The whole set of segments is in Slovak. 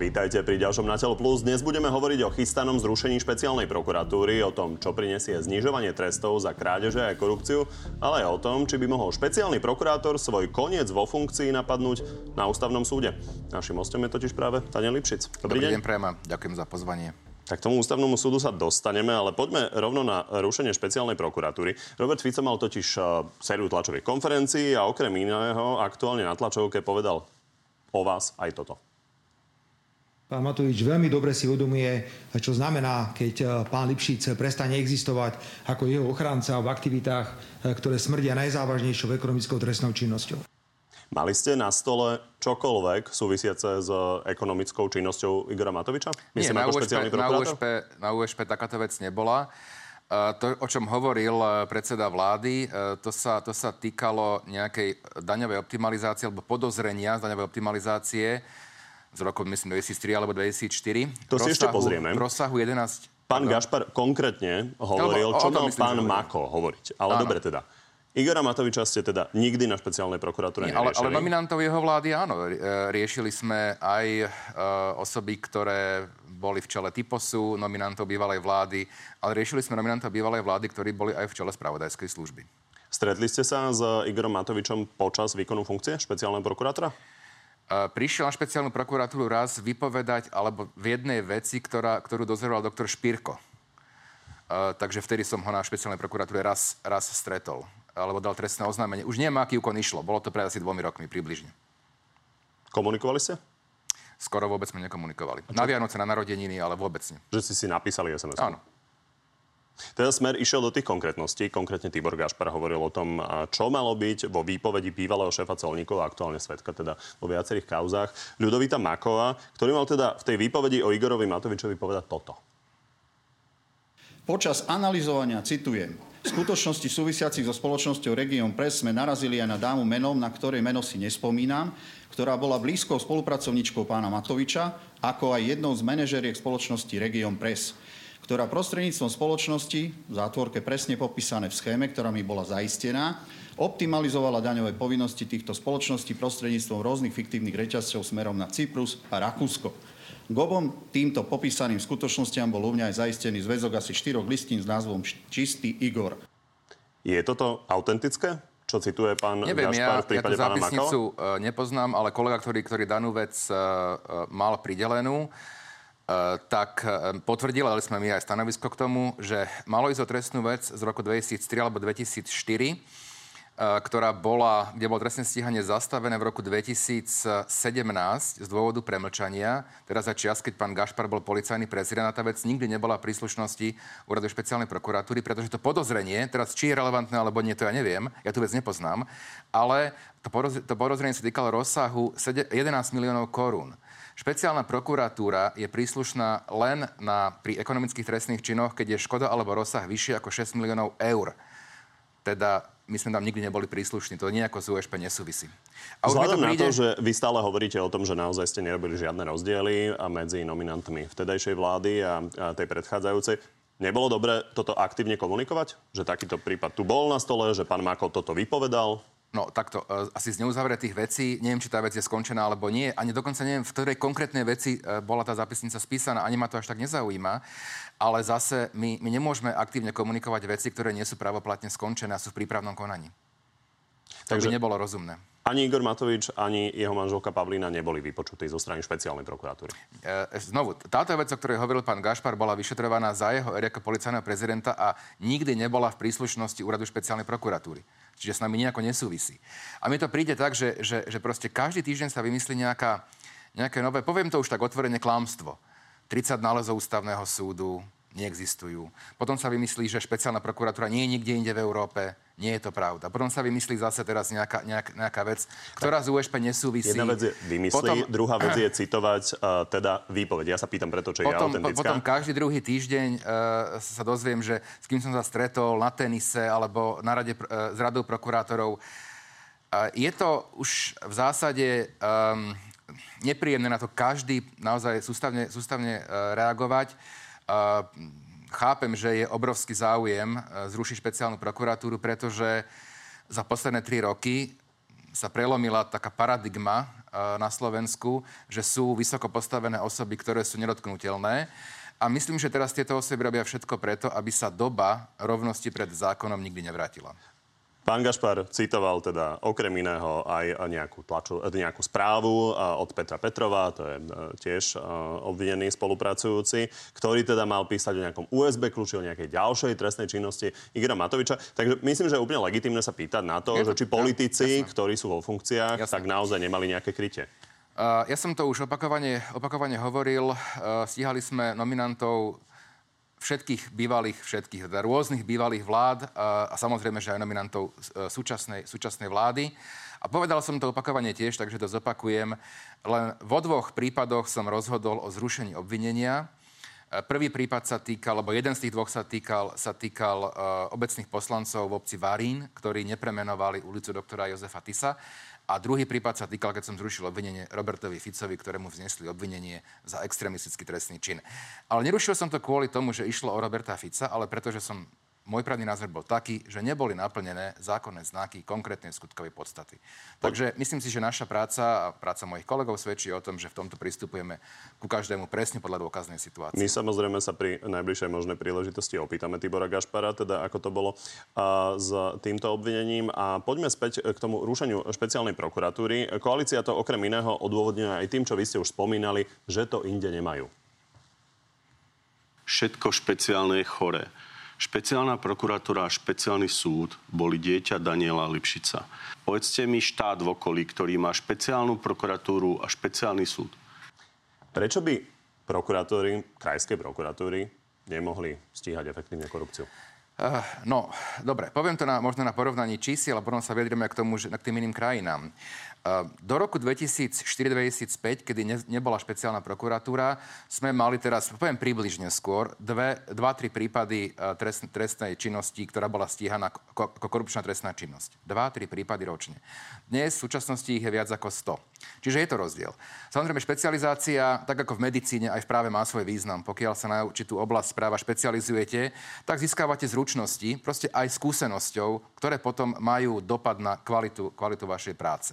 Vítajte pri ďalšom Na telo plus. Dnes budeme hovoriť o chystanom zrušení špeciálnej prokuratúry, o tom, čo prinesie znižovanie trestov za krádeže a korupciu, ale aj o tom, či by mohol špeciálny prokurátor svoj koniec vo funkcii napadnúť na ústavnom súde. Našim hostom je totiž práve Tania Lipšic. Dobrý, Dobrý deň. deň, Prema. Ďakujem za pozvanie. Tak tomu ústavnému súdu sa dostaneme, ale poďme rovno na rušenie špeciálnej prokuratúry. Robert Fico mal totiž uh, sériu tlačových konferencií a okrem iného aktuálne na tlačovke povedal o vás aj toto. Pán Matovič veľmi dobre si uvedomuje, čo znamená, keď e, pán Lipšic prestane existovať ako jeho ochranca v aktivitách, e, ktoré smrdia najzávažnejšou ekonomickou trestnou činnosťou. Mali ste na stole čokoľvek súvisiace s ekonomickou činnosťou Igora Matoviča? Myslím, Nie, na USP, na, USP, na USP takáto vec nebola. E, to, o čom hovoril predseda vlády, to sa, to sa týkalo nejakej daňovej optimalizácie alebo podozrenia z daňovej optimalizácie z roku, myslím, 2003 alebo 2004. To si ešte pozrieme. Rozsahu 11... Pán Gašpar konkrétne hovoril, čo mal pán Mako hovoriť. Ale áno. dobre teda. Igora Matoviča ste teda nikdy na špeciálnej prokuratúre Nie, ale, ale nominantov jeho vlády áno. E, riešili sme aj uh, osoby, ktoré boli v čele typosu, nominantov bývalej vlády, ale riešili sme nominantov bývalej vlády, ktorí boli aj v čele spravodajskej služby. Stretli ste sa s Igorom Matovičom počas výkonu funkcie špeciálneho prokurátora? Prišiel na špeciálnu prokuratúru raz vypovedať, alebo v jednej veci, ktorá, ktorú dozoroval doktor Špírko. Uh, takže vtedy som ho na špeciálnej prokuratúre raz, raz stretol. Alebo dal trestné oznámenie. Už neviem, aký úkon išlo. Bolo to pred asi dvomi rokmi približne. Komunikovali ste? Skoro vôbec sme nekomunikovali. Na Vianoce, na narodeniny, ale vôbec nie. Že si si napísali SMS? Áno. Teda Smer išiel do tých konkrétností. Konkrétne Tibor Gašpar hovoril o tom, čo malo byť vo výpovedi bývalého šéfa colníkov, aktuálne svetka teda vo viacerých kauzách, Ľudovita Makova, ktorý mal teda v tej výpovedi o Igorovi Matovičovi povedať toto. Počas analyzovania, citujem, skutočnosti súvisiacich so spoločnosťou Region Press sme narazili aj na dámu menom, na ktorej meno si nespomínam, ktorá bola blízkou spolupracovničkou pána Matoviča, ako aj jednou z manažeriek spoločnosti Region Press ktorá prostredníctvom spoločnosti, v zátvorke presne popísané v schéme, ktorá mi bola zaistená, optimalizovala daňové povinnosti týchto spoločností prostredníctvom rôznych fiktívnych reťazcov smerom na Cyprus a Rakúsko. K obom týmto popísaným skutočnostiam bol u mňa aj zaistený zväzok asi štyroch listín s názvom Čistý Igor. Je toto autentické? Čo cituje pán Neviem, Gašpar ja, v prípade ja tú zápisnicu uh, nepoznám, ale kolega, ktorý, ktorý danú vec uh, uh, mal pridelenú, tak eh, potvrdili, ale sme my aj stanovisko k tomu, že malo ísť o trestnú vec z roku 2003 alebo 2004, eh, ktorá bola, kde bolo trestné stíhanie zastavené v roku 2017 z dôvodu premlčania. Teraz za čas, keď pán Gašpar bol policajný prezident, a tá vec nikdy nebola príslušnosti úradu špeciálnej prokuratúry, pretože to podozrenie, teraz či je relevantné alebo nie, to ja neviem, ja tu vec nepoznám, ale to podozrenie sa týkalo rozsahu 11 miliónov korún. Špeciálna prokuratúra je príslušná len na, pri ekonomických trestných činoch, keď je škoda alebo rozsah vyššie ako 6 miliónov eur. Teda my sme tam nikdy neboli príslušní. To nejako z USP nesúvisí. A Vzhľadom to príde... na to, že vy stále hovoríte o tom, že naozaj ste nerobili žiadne rozdiely medzi nominantmi vtedajšej vlády a, a tej predchádzajúcej, nebolo dobre toto aktívne komunikovať? Že takýto prípad tu bol na stole, že pán Mako toto vypovedal? No takto, uh, asi z neuzavretých vecí, neviem, či tá vec je skončená alebo nie, ani dokonca neviem, v ktorej konkrétnej veci uh, bola tá zápisnica spísaná, ani ma to až tak nezaujíma, ale zase my, my nemôžeme aktívne komunikovať veci, ktoré nie sú pravoplatne skončené a sú v prípravnom konaní. To Takže... by nebolo rozumné. Ani Igor Matovič, ani jeho manželka Pavlína neboli vypočutí zo strany špeciálnej prokuratúry. E, znovu, táto vec, o ktorej hovoril pán Gašpar, bola vyšetrovaná za jeho ako policajného prezidenta a nikdy nebola v príslušnosti úradu špeciálnej prokuratúry. Čiže s nami nejako nesúvisí. A mi to príde tak, že, že, že proste každý týždeň sa vymyslí nejaká, nejaké nové, poviem to už tak otvorene, klámstvo. 30 nálezov ústavného súdu, neexistujú. Potom sa vymyslí, že špeciálna prokuratúra nie je nikde inde v Európe. Nie je to pravda. Potom sa vymyslí zase teraz nejaká, nejak, nejaká vec, ktorá z USP nesúvisí. Jedna vec je vymyslí, potom, druhá vec je citovať uh, teda výpoveď. Ja sa pýtam preto, čo potom, je autentická. Potom každý druhý týždeň uh, sa dozviem, že s kým som sa stretol na tenise alebo na rade uh, s radou prokurátorov. Uh, je to už v zásade um, nepríjemné na to každý naozaj sústavne, sústavne uh, reagovať. Uh, chápem, že je obrovský záujem e, zrušiť špeciálnu prokuratúru, pretože za posledné tri roky sa prelomila taká paradigma na Slovensku, že sú vysoko postavené osoby, ktoré sú nedotknutelné. A myslím, že teraz tieto osoby robia všetko preto, aby sa doba rovnosti pred zákonom nikdy nevrátila. Pán Gašpar citoval teda okrem iného aj nejakú, tlaču, nejakú správu od Petra Petrova, to je e, tiež e, obvinený spolupracujúci, ktorý teda mal písať o nejakom USB kľúči, o nejakej ďalšej trestnej činnosti Igora Matoviča. Takže myslím, že je úplne legitimné sa pýtať na to, je že či politici, ja, ktorí sú vo funkciách, jasne. tak naozaj nemali nejaké krytie. Uh, ja som to už opakovane, opakovane hovoril. Uh, stíhali sme nominantov všetkých bývalých, všetkých, teda rôznych bývalých vlád a, samozrejme, že aj nominantov e, súčasnej, súčasnej vlády. A povedal som to opakovane tiež, takže to zopakujem. Len vo dvoch prípadoch som rozhodol o zrušení obvinenia. E, prvý prípad sa týkal, alebo jeden z tých dvoch sa týkal, sa týkal uh, obecných poslancov v obci Varín, ktorí nepremenovali ulicu doktora Jozefa Tisa. A druhý prípad sa týkal, keď som zrušil obvinenie Robertovi Ficovi, ktorému vznesli obvinenie za extrémistický trestný čin. Ale nerušil som to kvôli tomu, že išlo o Roberta Fica, ale pretože som môj právny názor bol taký, že neboli naplnené zákonné znaky konkrétnej skutkovej podstaty. Takže myslím si, že naša práca a práca mojich kolegov svedčí o tom, že v tomto pristupujeme ku každému presne podľa dôkaznej situácie. My samozrejme sa pri najbližšej možnej príležitosti opýtame Tibora Gašpara, teda ako to bolo a, s týmto obvinením. A poďme späť k tomu rušeniu špeciálnej prokuratúry. Koalícia to okrem iného odôvodňuje aj tým, čo vy ste už spomínali, že to inde nemajú. Všetko špeciálne je choré špeciálna prokuratúra a špeciálny súd boli dieťa Daniela Lipšica. Povedzte mi štát v okolí, ktorý má špeciálnu prokuratúru a špeciálny súd. Prečo by prokurátori, krajskej prokuratúry, nemohli stíhať efektívne korupciu? Uh, no, dobre, poviem to na, možno na porovnaní čísiel a potom sa vedrieme k tomu, že, k tým iným krajinám. Do roku 2004-2005, kedy ne, nebola špeciálna prokuratúra, sme mali teraz, poviem približne skôr, dve, dva, tri prípady e, trest, trestnej činnosti, ktorá bola stíhaná ako korupčná trestná činnosť. Dva, tri prípady ročne. Dnes v súčasnosti ich je viac ako 100. Čiže je to rozdiel. Samozrejme, špecializácia, tak ako v medicíne, aj v práve má svoj význam. Pokiaľ sa na určitú oblasť práva špecializujete, tak získavate zručnosti, proste aj skúsenosťou, ktoré potom majú dopad na kvalitu, kvalitu vašej práce.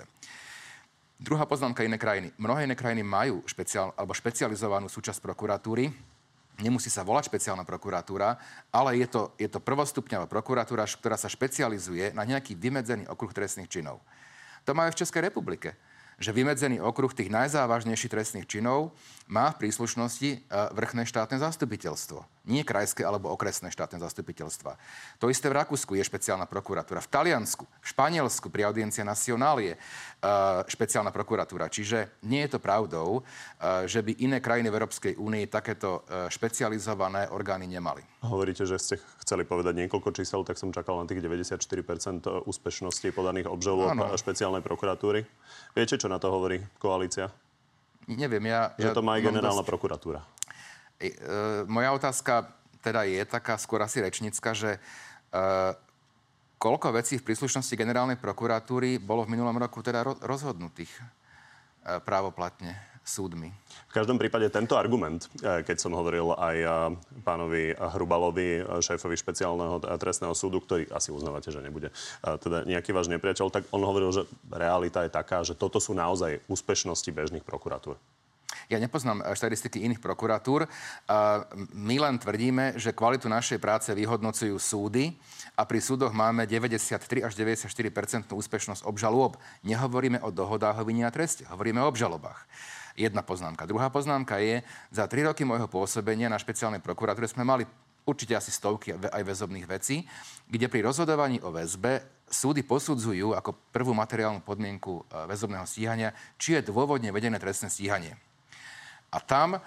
Druhá poznámka iné krajiny. Mnohé iné krajiny majú špeciál, alebo špecializovanú súčasť prokuratúry. Nemusí sa volať špeciálna prokuratúra, ale je to, je to prvostupňová prokuratúra, ktorá sa špecializuje na nejaký vymedzený okruh trestných činov. To majú v Českej republike že vymedzený okruh tých najzávažnejších trestných činov má v príslušnosti e, vrchné štátne zastupiteľstvo. Nie krajské alebo okresné štátne zastupiteľstva. To isté v Rakúsku je špeciálna prokuratúra. V Taliansku, v Španielsku pri Audiencia Nacional je uh, špeciálna prokuratúra. Čiže nie je to pravdou, uh, že by iné krajiny v Európskej únii takéto uh, špecializované orgány nemali. Hovoríte, že ste chceli povedať niekoľko čísel, tak som čakal na tých 94% úspešnosti podaných obžalob špeciálnej prokuratúry. Viete, čo na to hovorí koalícia? Neviem, ja... Že to má aj generálna dosť... prokuratúra. E, e, moja otázka teda je taká skôr asi rečnická, že e, koľko vecí v príslušnosti generálnej prokuratúry bolo v minulom roku teda rozhodnutých e, právoplatne súdmi. V každom prípade tento argument, e, keď som hovoril aj pánovi Hrubalovi, šéfovi špeciálneho trestného súdu, ktorý asi uznávate, že nebude teda nejaký váš nepriateľ, tak on hovoril, že realita je taká, že toto sú naozaj úspešnosti bežných prokuratúr. Ja nepoznám štatistiky iných prokuratúr. My len tvrdíme, že kvalitu našej práce vyhodnocujú súdy a pri súdoch máme 93 až 94% úspešnosť obžalôb. Nehovoríme o dohodách o vine a treste, hovoríme o obžalobách jedna poznámka. Druhá poznámka je, za tri roky môjho pôsobenia na špeciálnej prokuratúre sme mali určite asi stovky aj väzobných vecí, kde pri rozhodovaní o väzbe súdy posudzujú ako prvú materiálnu podmienku e, väzobného stíhania, či je dôvodne vedené trestné stíhanie. A tam, e,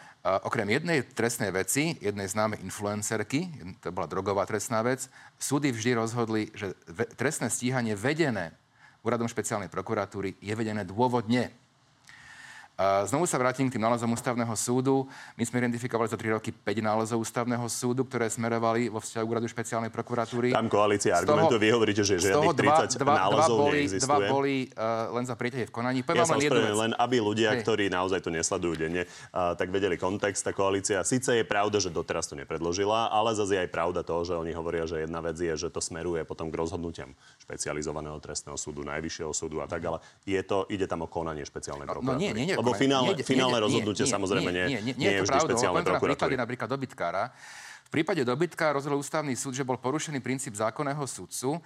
okrem jednej trestnej veci, jednej známej influencerky, to bola drogová trestná vec, súdy vždy rozhodli, že trestné stíhanie vedené úradom špeciálnej prokuratúry je vedené dôvodne. Znovu sa vrátim k tým nálezom ústavného súdu. My sme identifikovali za 3 roky 5 nálezov ústavného súdu, ktoré smerovali vo vzťahu k úradu špeciálnej prokuratúry. Tam koalícia argumentuje, vy hovoríte, že žiadnych 30 dva, nálezov dva boli, neexistuje. Dva boli uh, len za prieťahy v konaní. Poviem ja len jednu vec. len aby ľudia, Hej. ktorí naozaj to nesledujú denne, uh, tak vedeli kontext. Tá koalícia, síce je pravda, že doteraz to nepredložila, ale zase je aj pravda to, že oni hovoria, že jedna vec je, že to smeruje potom k rozhodnutiam špecializovaného trestného súdu, najvyššieho súdu a tak, ale je to, ide tam o konanie špeciálnej prokuratúry. No, nie, nie, nie, Lebo finálne, nie, finálne nie, rozhodnutie nie, samozrejme nie, nie, nie, nie, nie je vždy pravdou, špeciálnej prokuratúry. napríklad dobytkára. V prípade dobytka rozhodol ústavný súd, že bol porušený princíp zákonného súdcu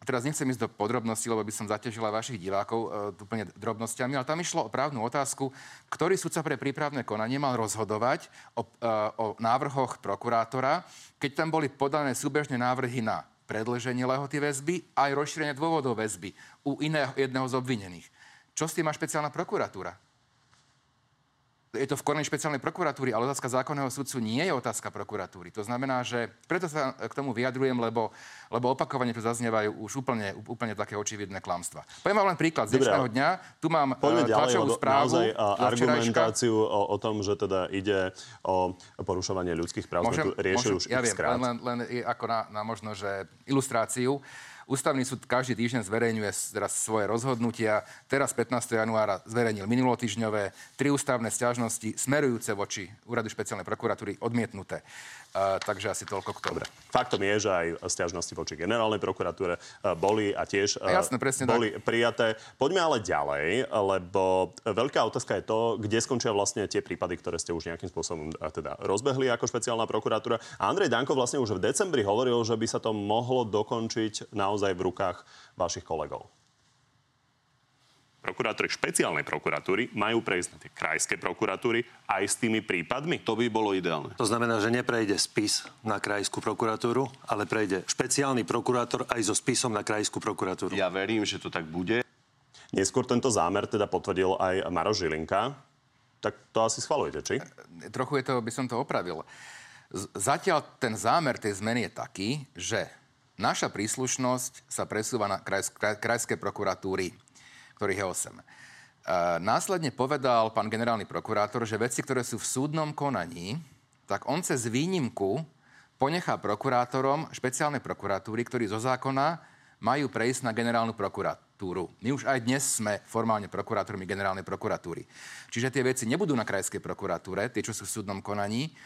a teraz nechcem ísť do podrobností, lebo by som zaťažila vašich divákov uh, úplne drobnostiami, ale tam išlo o právnu otázku, ktorý sudca pre prípravné konanie mal rozhodovať o, uh, o návrhoch prokurátora, keď tam boli podané súbežné návrhy na predlženie lehoty väzby a aj rozšírenie dôvodov väzby u iného jedného z obvinených. Čo s tým má špeciálna prokuratúra? Je to v konaní špeciálnej prokuratúry, ale otázka zákonného sudcu nie je otázka prokuratúry. To znamená, že preto sa k tomu vyjadrujem, lebo, lebo opakovane tu zaznievajú už úplne, úplne také očividné klamstva. Poviem vám len príklad z dnešného dňa. Tu mám Poďme uh, tlačovú správu. Naozaj, argumentáciu o, o tom, že teda ide o porušovanie ľudských práv. Môžem, sme tu riešili môžem, už ja viem, len, len, len ako na, na možno, že ilustráciu. Ústavný súd každý týždeň zverejňuje teraz svoje rozhodnutia. Teraz 15. januára zverejnil minulotýžňové tri ústavné stiažnosti smerujúce voči úradu špeciálnej prokuratúry odmietnuté. Uh, takže asi toľko k tomu. Dobre. Faktom je, že aj stiažnosti voči generálnej prokuratúre uh, boli a tiež uh, Jasne, presne boli tak. prijaté. Poďme ale ďalej, lebo veľká otázka je to, kde skončia vlastne tie prípady, ktoré ste už nejakým spôsobom teda rozbehli ako špeciálna prokuratúra. A Andrej Danko vlastne už v decembri hovoril, že by sa to mohlo dokončiť naozaj v rukách vašich kolegov prokurátori špeciálnej prokuratúry majú prejsť na tie krajské prokuratúry aj s tými prípadmi? To by bolo ideálne. To znamená, že neprejde spis na krajskú prokuratúru, ale prejde špeciálny prokurátor aj so spisom na krajskú prokuratúru. Ja verím, že to tak bude. Neskôr tento zámer teda potvrdil aj Maro Žilinka. Tak to asi schvalujete, či? Trochu je to, by som to opravil. Zatiaľ ten zámer tej zmeny je taký, že naša príslušnosť sa presúva na krajské prokuratúry ktorých je 8. Následne povedal pán generálny prokurátor, že veci, ktoré sú v súdnom konaní, tak on cez výnimku ponechá prokurátorom špeciálnej prokuratúry, ktorí zo zákona majú prejsť na generálnu prokuratúru. My už aj dnes sme formálne prokurátormi generálnej prokuratúry. Čiže tie veci nebudú na krajskej prokuratúre, tie, čo sú v súdnom konaní,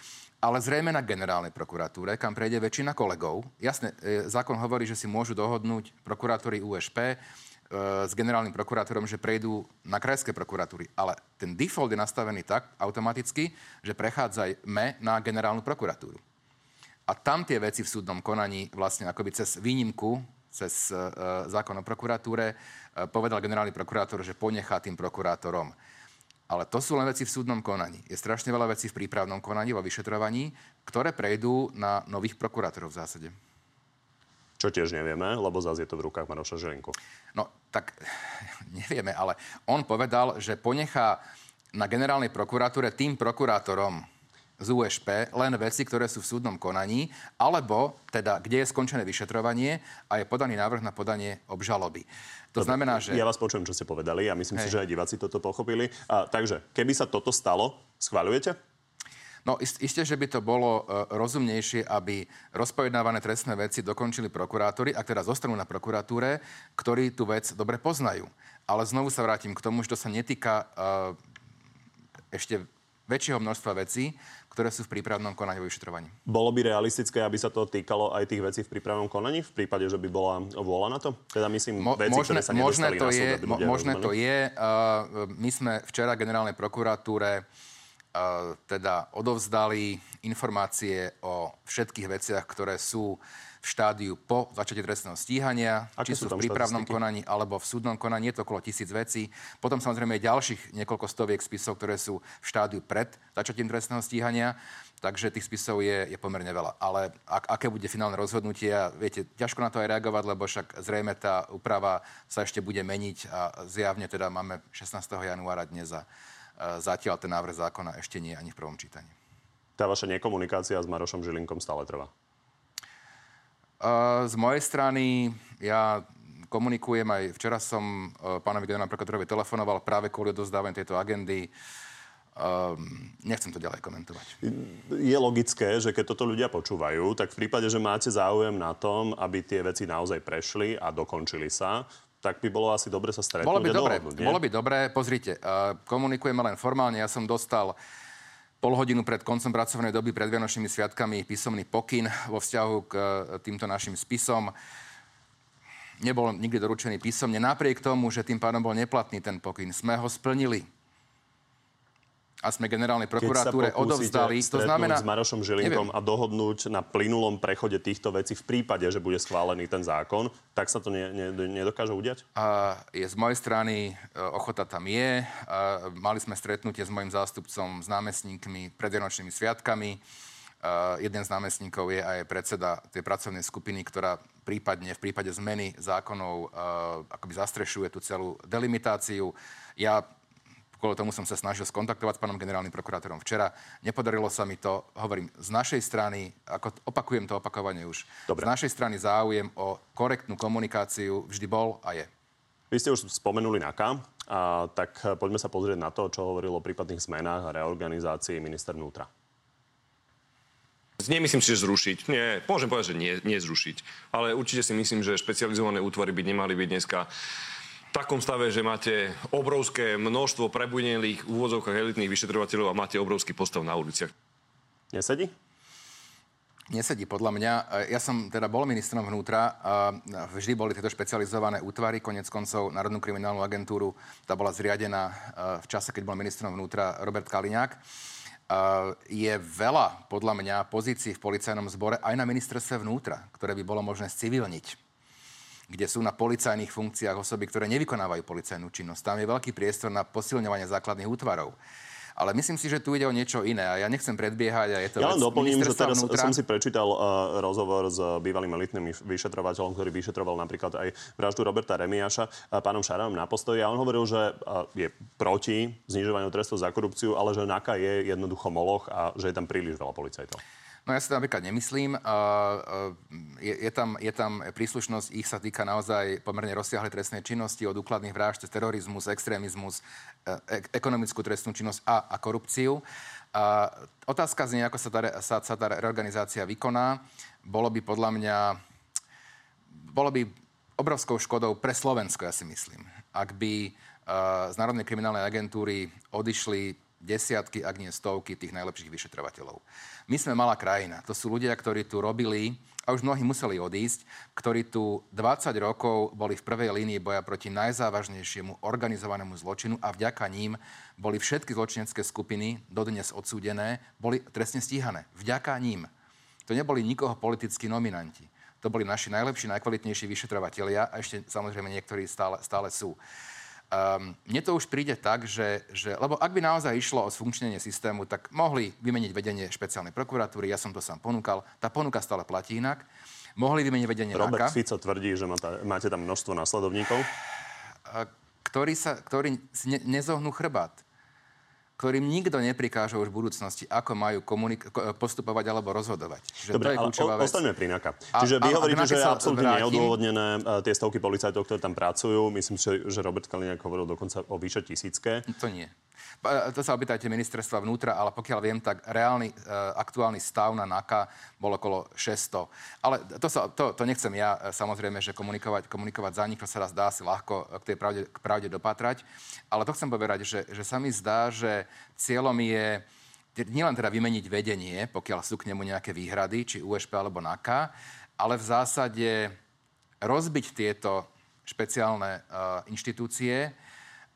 ale zrejme na generálnej prokuratúre, kam prejde väčšina kolegov. Jasne, e, zákon hovorí, že si môžu dohodnúť prokurátory USP, E, s generálnym prokurátorom, že prejdú na krajské prokuratúry. Ale ten default je nastavený tak automaticky, že prechádzajme na generálnu prokuratúru. A tam tie veci v súdnom konaní vlastne akoby cez výnimku, cez uh, zákon o prokuratúre, povedal generálny prokurátor, že ponechá tým prokurátorom. Ale to sú len veci v súdnom konaní. Je strašne veľa vecí v prípravnom konaní, vo vyšetrovaní, ktoré prejdú na nových prokurátorov v zásade. Čo tiež nevieme, lebo zase je to v rukách Maroša Žilinku. No, tak nevieme, ale on povedal, že ponechá na generálnej prokuratúre tým prokurátorom z USP len veci, ktoré sú v súdnom konaní, alebo teda, kde je skončené vyšetrovanie a je podaný návrh na podanie obžaloby. To Dobre, znamená, že... Ja vás počujem, čo ste povedali a myslím Hej. si, že aj diváci toto pochopili. A, takže, keby sa toto stalo, schváľujete? No ist, isté, že by to bolo uh, rozumnejšie, aby rozpojednávané trestné veci dokončili prokurátori, ak teda zostanú na prokuratúre, ktorí tú vec dobre poznajú. Ale znovu sa vrátim k tomu, že to sa netýka uh, ešte väčšieho množstva vecí, ktoré sú v prípravnom konaní vo vyšetrovaní. Bolo by realistické, aby sa to týkalo aj tých vecí v prípravnom konaní, v prípade, že by bola vôľa na to? Teda myslím, Mo, veci, možné, ktoré sa možné to je, súd, mo, Možné to je. Uh, my sme včera generálnej prokuratúre teda odovzdali informácie o všetkých veciach, ktoré sú v štádiu po začatí trestného stíhania, Aké či sú, v prípravnom konaní alebo v súdnom konaní, je to okolo tisíc vecí. Potom samozrejme je ďalších niekoľko stoviek spisov, ktoré sú v štádiu pred začatím trestného stíhania, takže tých spisov je, je pomerne veľa. Ale ak, aké bude finálne rozhodnutie, viete, ťažko na to aj reagovať, lebo však zrejme tá úprava sa ešte bude meniť a zjavne teda máme 16. januára dnes a Zatiaľ ten návrh zákona ešte nie ani v prvom čítaní. Tá vaša nekomunikácia s Marošom Žilinkom stále trvá? Z mojej strany ja komunikujem aj včera som uh, pánovi generálnom prokurátorovi telefonoval práve kvôli odozdávaniu tejto agendy. Um, nechcem to ďalej komentovať. Je logické, že keď toto ľudia počúvajú, tak v prípade, že máte záujem na tom, aby tie veci naozaj prešli a dokončili sa, tak by bolo asi dobre sa stretnúť bolo by a dobre, dohodnúť? Bolo by dobre, pozrite, uh, komunikujeme len formálne. Ja som dostal pol hodinu pred koncom pracovnej doby, pred Vianočnými sviatkami, písomný pokyn vo vzťahu k uh, týmto našim spisom. Nebol nikdy doručený písomne. Napriek tomu, že tým pádom bol neplatný ten pokyn, sme ho splnili a sme generálnej prokuratúre odovzdali. To znamená... s Marošom Žilinkom neviem. a dohodnúť na plynulom prechode týchto vecí v prípade, že bude schválený ten zákon, tak sa to ne, ne, nedokáže udiať? A je z mojej strany e, ochota tam je. A mali sme stretnutie s mojim zástupcom, s námestníkmi pred Vianočnými sviatkami. Uh, jeden z námestníkov je aj predseda tej pracovnej skupiny, ktorá prípadne v prípade zmeny zákonov uh, akoby zastrešuje tú celú delimitáciu. Ja Kvôli tomu som sa snažil skontaktovať s pánom generálnym prokurátorom včera. Nepodarilo sa mi to, hovorím, z našej strany, ako opakujem to opakovanie už, Dobre. z našej strany záujem o korektnú komunikáciu vždy bol a je. Vy ste už spomenuli NAKA, a tak poďme sa pozrieť na to, čo hovorilo o prípadných zmenách a reorganizácii minister vnútra. Nemyslím si, že zrušiť. Nie, môžem povedať, že nie, nie zrušiť. Ale určite si myslím, že špecializované útvary by nemali byť dneska takom stave, že máte obrovské množstvo prebujnelých v úvodzovkách elitných vyšetrovateľov a máte obrovský postav na uliciach. Nesedí? Nesedí podľa mňa. Ja som teda bol ministrom vnútra a vždy boli tieto špecializované útvary. Konec koncov Národnú kriminálnu agentúru, tá bola zriadená v čase, keď bol ministrom vnútra Robert Kaliňák. Je veľa, podľa mňa, pozícií v policajnom zbore aj na ministerstve vnútra, ktoré by bolo možné civilniť kde sú na policajných funkciách osoby, ktoré nevykonávajú policajnú činnosť. Tam je veľký priestor na posilňovanie základných útvarov. Ale myslím si, že tu ide o niečo iné a ja nechcem predbiehať a je to Ja len doplním, že teraz vnútra. som si prečítal uh, rozhovor s bývalým elitným vyšetrovateľom, ktorý vyšetroval napríklad aj vraždu Roberta Remiaša, uh, pánom Šaravom na postoji a on hovoril, že uh, je proti znižovaniu trestov za korupciu, ale že NAKA je jednoducho moloch a že je tam príliš veľa policajtov. No ja si to napríklad nemyslím. Je, je, tam, je tam príslušnosť, ich sa týka naozaj pomerne rozsiahlej trestnej činnosti, od úkladných vražd, terorizmus, extrémizmus, e, ekonomickú trestnú činnosť a, a korupciu. A otázka znie, ako sa tá, sa, sa tá reorganizácia vykoná. Bolo by podľa mňa bolo by obrovskou škodou pre Slovensko, ja si myslím. Ak by uh, z Národnej kriminálnej agentúry odišli desiatky, ak nie stovky tých najlepších vyšetrovateľov. My sme malá krajina. To sú ľudia, ktorí tu robili, a už mnohí museli odísť, ktorí tu 20 rokov boli v prvej línii boja proti najzávažnejšiemu organizovanému zločinu a vďaka ním boli všetky zločinecké skupiny, dodnes odsúdené, boli trestne stíhané. Vďaka ním. To neboli nikoho politickí nominanti. To boli naši najlepší, najkvalitnejší vyšetrovatelia a ešte samozrejme niektorí stále, stále sú. Um, mne to už príde tak, že, že... Lebo ak by naozaj išlo o sfunkčnenie systému, tak mohli vymeniť vedenie špeciálnej prokuratúry, ja som to sám ponúkal, tá ponuka stále platí inak. Mohli vymeniť vedenie Robert NAKA. Fico tvrdí, že máte tam množstvo následovníkov. Ktorí, sa, ktorí ne, nezohnú chrbát ktorým nikto neprikáže už v budúcnosti, ako majú komunik- postupovať alebo rozhodovať. Čiže Dobre, to je ale o, ostaňme pri NAKA. Čiže vy a, hovoríte, že je absolútne vrátim... neodôvodnené uh, tie stovky policajtov, ktoré tam pracujú. Myslím, že, že Robert Kaliňák hovoril dokonca o vyše tisícke. To nie. To sa opýtajte ministerstva vnútra, ale pokiaľ viem, tak reálny e, aktuálny stav na NAKA bol okolo 600. Ale to, sa, to, to nechcem ja e, samozrejme, že komunikovať, komunikovať za nich, to sa dá asi ľahko k tej pravde, k pravde dopatrať. Ale to chcem povedať, že, že sa mi zdá, že cieľom je nielen teda vymeniť vedenie, pokiaľ sú k nemu nejaké výhrady, či USP alebo NAKA, ale v zásade rozbiť tieto špeciálne uh, inštitúcie,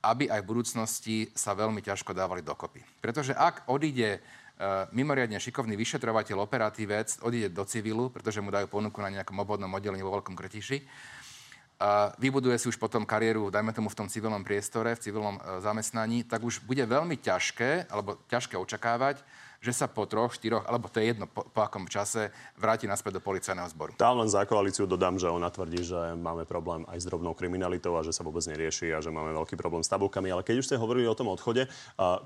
aby aj v budúcnosti sa veľmi ťažko dávali dokopy. Pretože ak odíde uh, mimoriadne šikovný vyšetrovateľ, operatívec, odíde do civilu, pretože mu dajú ponuku na nejakom obvodnom oddelení vo veľkom kretiši, a vybuduje si už potom kariéru, dajme tomu v tom civilnom priestore, v civilnom uh, zamestnaní, tak už bude veľmi ťažké, alebo ťažké očakávať, že sa po troch, štyroch, alebo to je jedno po, po akom čase, vráti naspäť do policajného zboru. Tam len za koalíciu dodám, že ona tvrdí, že máme problém aj s drobnou kriminalitou a že sa vôbec nerieši a že máme veľký problém s tabulkami. Ale keď už ste hovorili o tom odchode,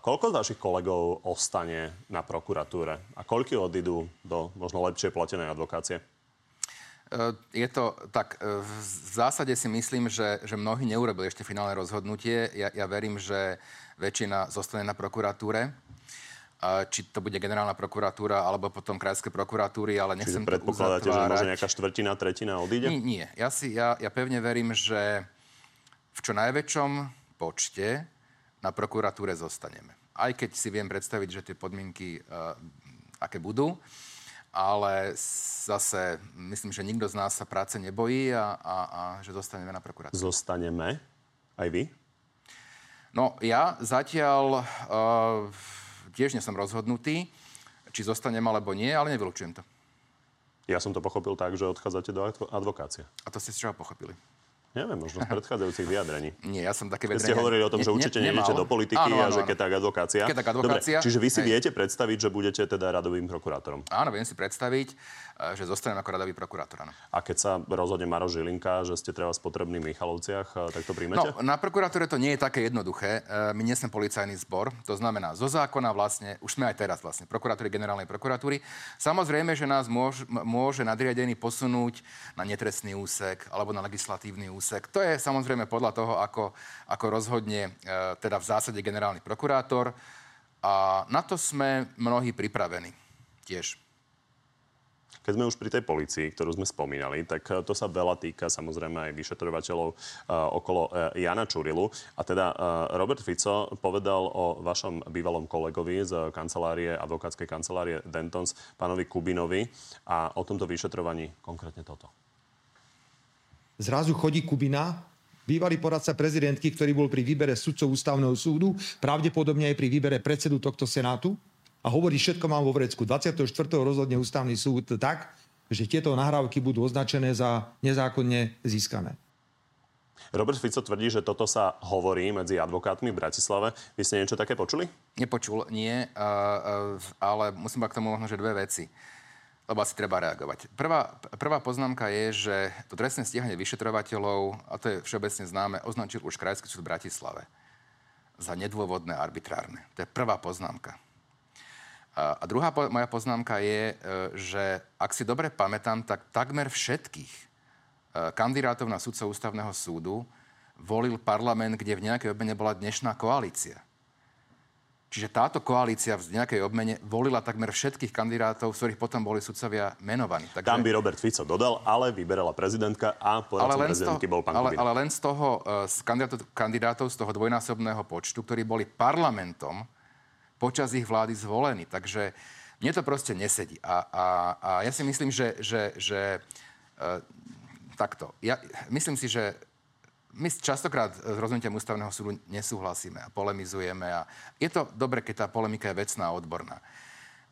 koľko z vašich kolegov ostane na prokuratúre a koľko odídu do možno lepšie platenej advokácie? Je to tak, e, v zásade si myslím, že, že mnohí neurobili ešte finálne rozhodnutie. Ja, ja verím, že väčšina zostane na prokuratúre či to bude generálna prokuratúra alebo potom krajské prokuratúry, ale nechcem Čiže predpokladáte, že možno nejaká štvrtina, tretina odíde? Nie, nie. Ja, si, ja, ja pevne verím, že v čo najväčšom počte na prokuratúre zostaneme. Aj keď si viem predstaviť, že tie podmienky uh, aké budú, ale zase myslím, že nikto z nás sa práce nebojí a, a, a že zostaneme na prokuratúre. Zostaneme? Aj vy? No, ja zatiaľ... Uh, tiež nie som rozhodnutý, či zostanem alebo nie, ale nevylučujem to. Ja som to pochopil tak, že odchádzate do advokácie. A to ste z čoho pochopili? Neviem, možno z predchádzajúcich vyjadrení. Nie, ja som také vyjadrenia... ste hovorili o tom, že určite ne, nejdete do politiky áno, áno, a že keď tak advokácia. Keď tak advokácia. Dobre, čiže vy si hej. viete predstaviť, že budete teda radovým prokurátorom? Áno, viem si predstaviť. E, že zostanem ako radový prokurátor. Áno. A keď sa rozhodne Maro Žilinka, že ste treba potrební v Michalovciach, e, tak to príjmete? No, na prokuratúre to nie je také jednoduché. E, my nie sme policajný zbor, to znamená zo zákona vlastne, už sme aj teraz vlastne, prokuratúry generálnej prokuratúry. Samozrejme, že nás môž, môže nadriadený posunúť na netrestný úsek alebo na legislatívny úsek. To je samozrejme podľa toho, ako, ako rozhodne teda v zásade generálny prokurátor. A na to sme mnohí pripravení tiež. Keď sme už pri tej policii, ktorú sme spomínali, tak eh, to sa veľa týka samozrejme aj vyšetrovateľov uh, okolo uh, Jana Čurilu. A teda uh, Robert Fico povedal o vašom bývalom kolegovi z kancelárie, advokátskej kancelárie Dentons, pánovi Kubinovi a o tomto vyšetrovaní konkrétne toto. Zrazu chodí Kubina, bývalý poradca prezidentky, ktorý bol pri výbere sudcov ústavného súdu, pravdepodobne aj pri výbere predsedu tohto senátu, a hovorí, všetko mám vo vrecku. 24. rozhodne ústavný súd tak, že tieto nahrávky budú označené za nezákonne získané. Robert Fico tvrdí, že toto sa hovorí medzi advokátmi v Bratislave. Vy ste niečo také počuli? Nepočul, nie, ale musím k tomu možno, že dve veci lebo asi treba reagovať. Prvá, prvá poznámka je, že to trestné stíhanie vyšetrovateľov, a to je všeobecne známe, označil už Krajský súd v Bratislave za nedôvodné arbitrárne. To je prvá poznámka. A druhá po- moja poznámka je, e, že ak si dobre pamätám, tak takmer všetkých e, kandidátov na sudcov ústavného súdu volil parlament, kde v nejakej obmene bola dnešná koalícia. Čiže táto koalícia v nejakej obmene volila takmer všetkých kandidátov, z ktorých potom boli sudcovia menovaní. Takže... Tam by Robert Fico dodal, ale vyberala prezidentka a poradcom prezidentky bol pán ale, ale len z toho, e, z kandidátov, kandidátov z toho dvojnásobného počtu, ktorí boli parlamentom, počas ich vlády zvolení. Takže mne to proste nesedí. A, a, a ja si myslím, že, že, že e, takto. Ja, myslím si, že my častokrát s rozhodnutím ústavného súdu nesúhlasíme a polemizujeme. A je to dobre, keď tá polemika je vecná a odborná.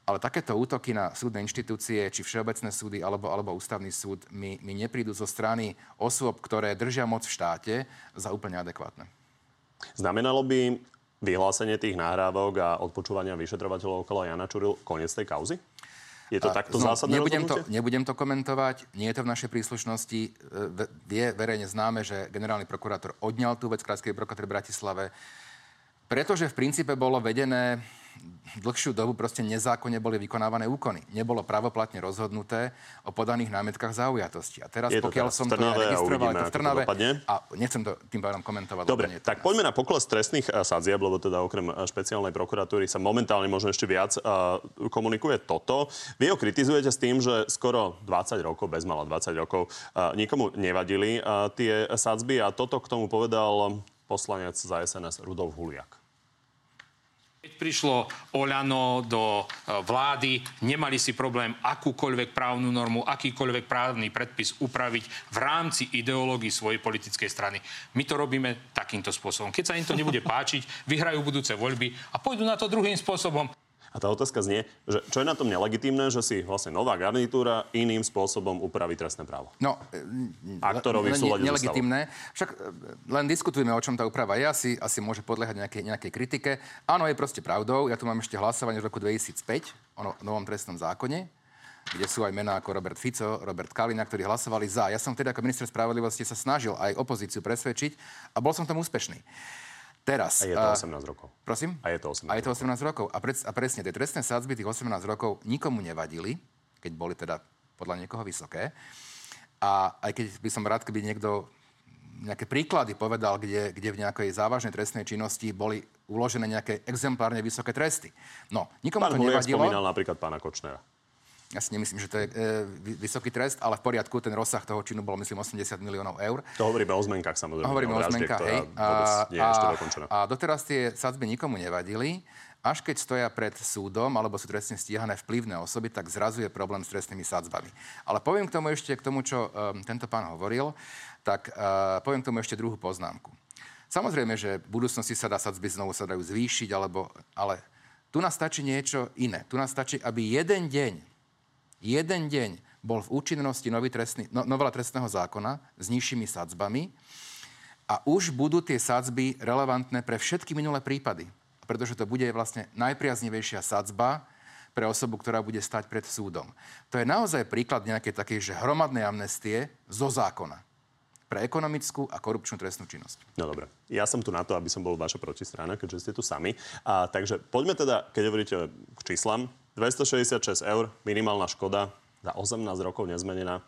Ale takéto útoky na súdne inštitúcie, či všeobecné súdy, alebo, alebo ústavný súd, mi, mi neprídu zo strany osôb, ktoré držia moc v štáte, za úplne adekvátne. Znamenalo by vyhlásenie tých nahrávok a odpočúvania vyšetrovateľov okolo Jana Čuril koniec tej kauzy? Je to takto no, zásadné nebudem to, nebudem to komentovať, nie je to v našej príslušnosti. Je verejne známe, že generálny prokurátor odňal tú vec Krajskej prokuratúry v Bratislave, pretože v princípe bolo vedené dlhšiu dobu proste nezákonne boli vykonávané úkony. Nebolo pravoplatne rozhodnuté o podaných námietkach zaujatosti. A teraz, je pokiaľ som to ja registroval, to v Trnave a nechcem to tým pádom komentovať. Dobre, tak poďme na pokles trestných eh, sadzieb, lebo teda okrem eh, špeciálnej prokuratúry sa momentálne možno ešte viac uh, komunikuje toto. Vy ho kritizujete s tým, že skoro 20 rokov, bezmala 20 rokov, uh, nikomu nevadili uh, tie sadzby a toto k tomu povedal poslanec za SNS Rudolf Huliak. Keď prišlo Oľano do e, vlády, nemali si problém akúkoľvek právnu normu, akýkoľvek právny predpis upraviť v rámci ideológii svojej politickej strany. My to robíme takýmto spôsobom. Keď sa im to nebude páčiť, vyhrajú budúce voľby a pôjdu na to druhým spôsobom. A tá otázka znie, že čo je na tom nelegitímne, že si vlastne nová garnitúra iným spôsobom upraví trestné právo? No, Aktorovi sú ne, nelegitímne. Však e, len diskutujeme, o čom tá úprava je. Asi, asi môže podliehať nejakej, nejakej kritike. Áno, je proste pravdou. Ja tu mám ešte hlasovanie z roku 2005 o novom trestnom zákone, kde sú aj mená ako Robert Fico, Robert Kalina, ktorí hlasovali za. Ja som tedy ako minister spravodlivosti sa snažil aj opozíciu presvedčiť a bol som tam úspešný. Teraz. A je to 18 rokov. Prosím? A je to 18 A je to 18 rokov. A, pred, a presne, tie trestné sádzby tých 18 rokov nikomu nevadili, keď boli teda podľa niekoho vysoké. A aj keď by som rád, keby niekto nejaké príklady povedal, kde, kde v nejakej závažnej trestnej činnosti boli uložené nejaké exemplárne vysoké tresty. No, nikomu Pán to nevadilo. spomínal napríklad pána Kočnera. Ja si nemyslím, že to je e, vysoký trest, ale v poriadku, ten rozsah toho činu bol, myslím, 80 miliónov eur. To hovoríme o zmenkách samozrejme. Hovoríme o vražde, zmenkách, hej. vôbec nie je ešte dokončená. a doteraz tie sadzby nikomu nevadili. Až keď stoja pred súdom alebo sú trestne stíhané vplyvné osoby, tak zrazu je problém s trestnými sadzbami. Ale poviem k tomu ešte, k tomu, čo um, tento pán hovoril, tak uh, poviem k tomu ešte druhú poznámku. Samozrejme, že v budúcnosti sa dá sadzby znovu sa dajú zvýšiť, alebo, ale tu nás stačí niečo iné. Tu nás stačí, aby jeden deň, jeden deň bol v účinnosti nový trestný, no, novela trestného zákona s nižšími sadzbami a už budú tie sadzby relevantné pre všetky minulé prípady. Pretože to bude vlastne najpriaznivejšia sadzba pre osobu, ktorá bude stať pred súdom. To je naozaj príklad nejakej takej, že hromadnej amnestie zo zákona pre ekonomickú a korupčnú trestnú činnosť. No dobre. Ja som tu na to, aby som bol vaša protistrana, keďže ste tu sami. A, takže poďme teda, keď hovoríte k číslam, 266 eur, minimálna škoda, za 18 rokov nezmenená.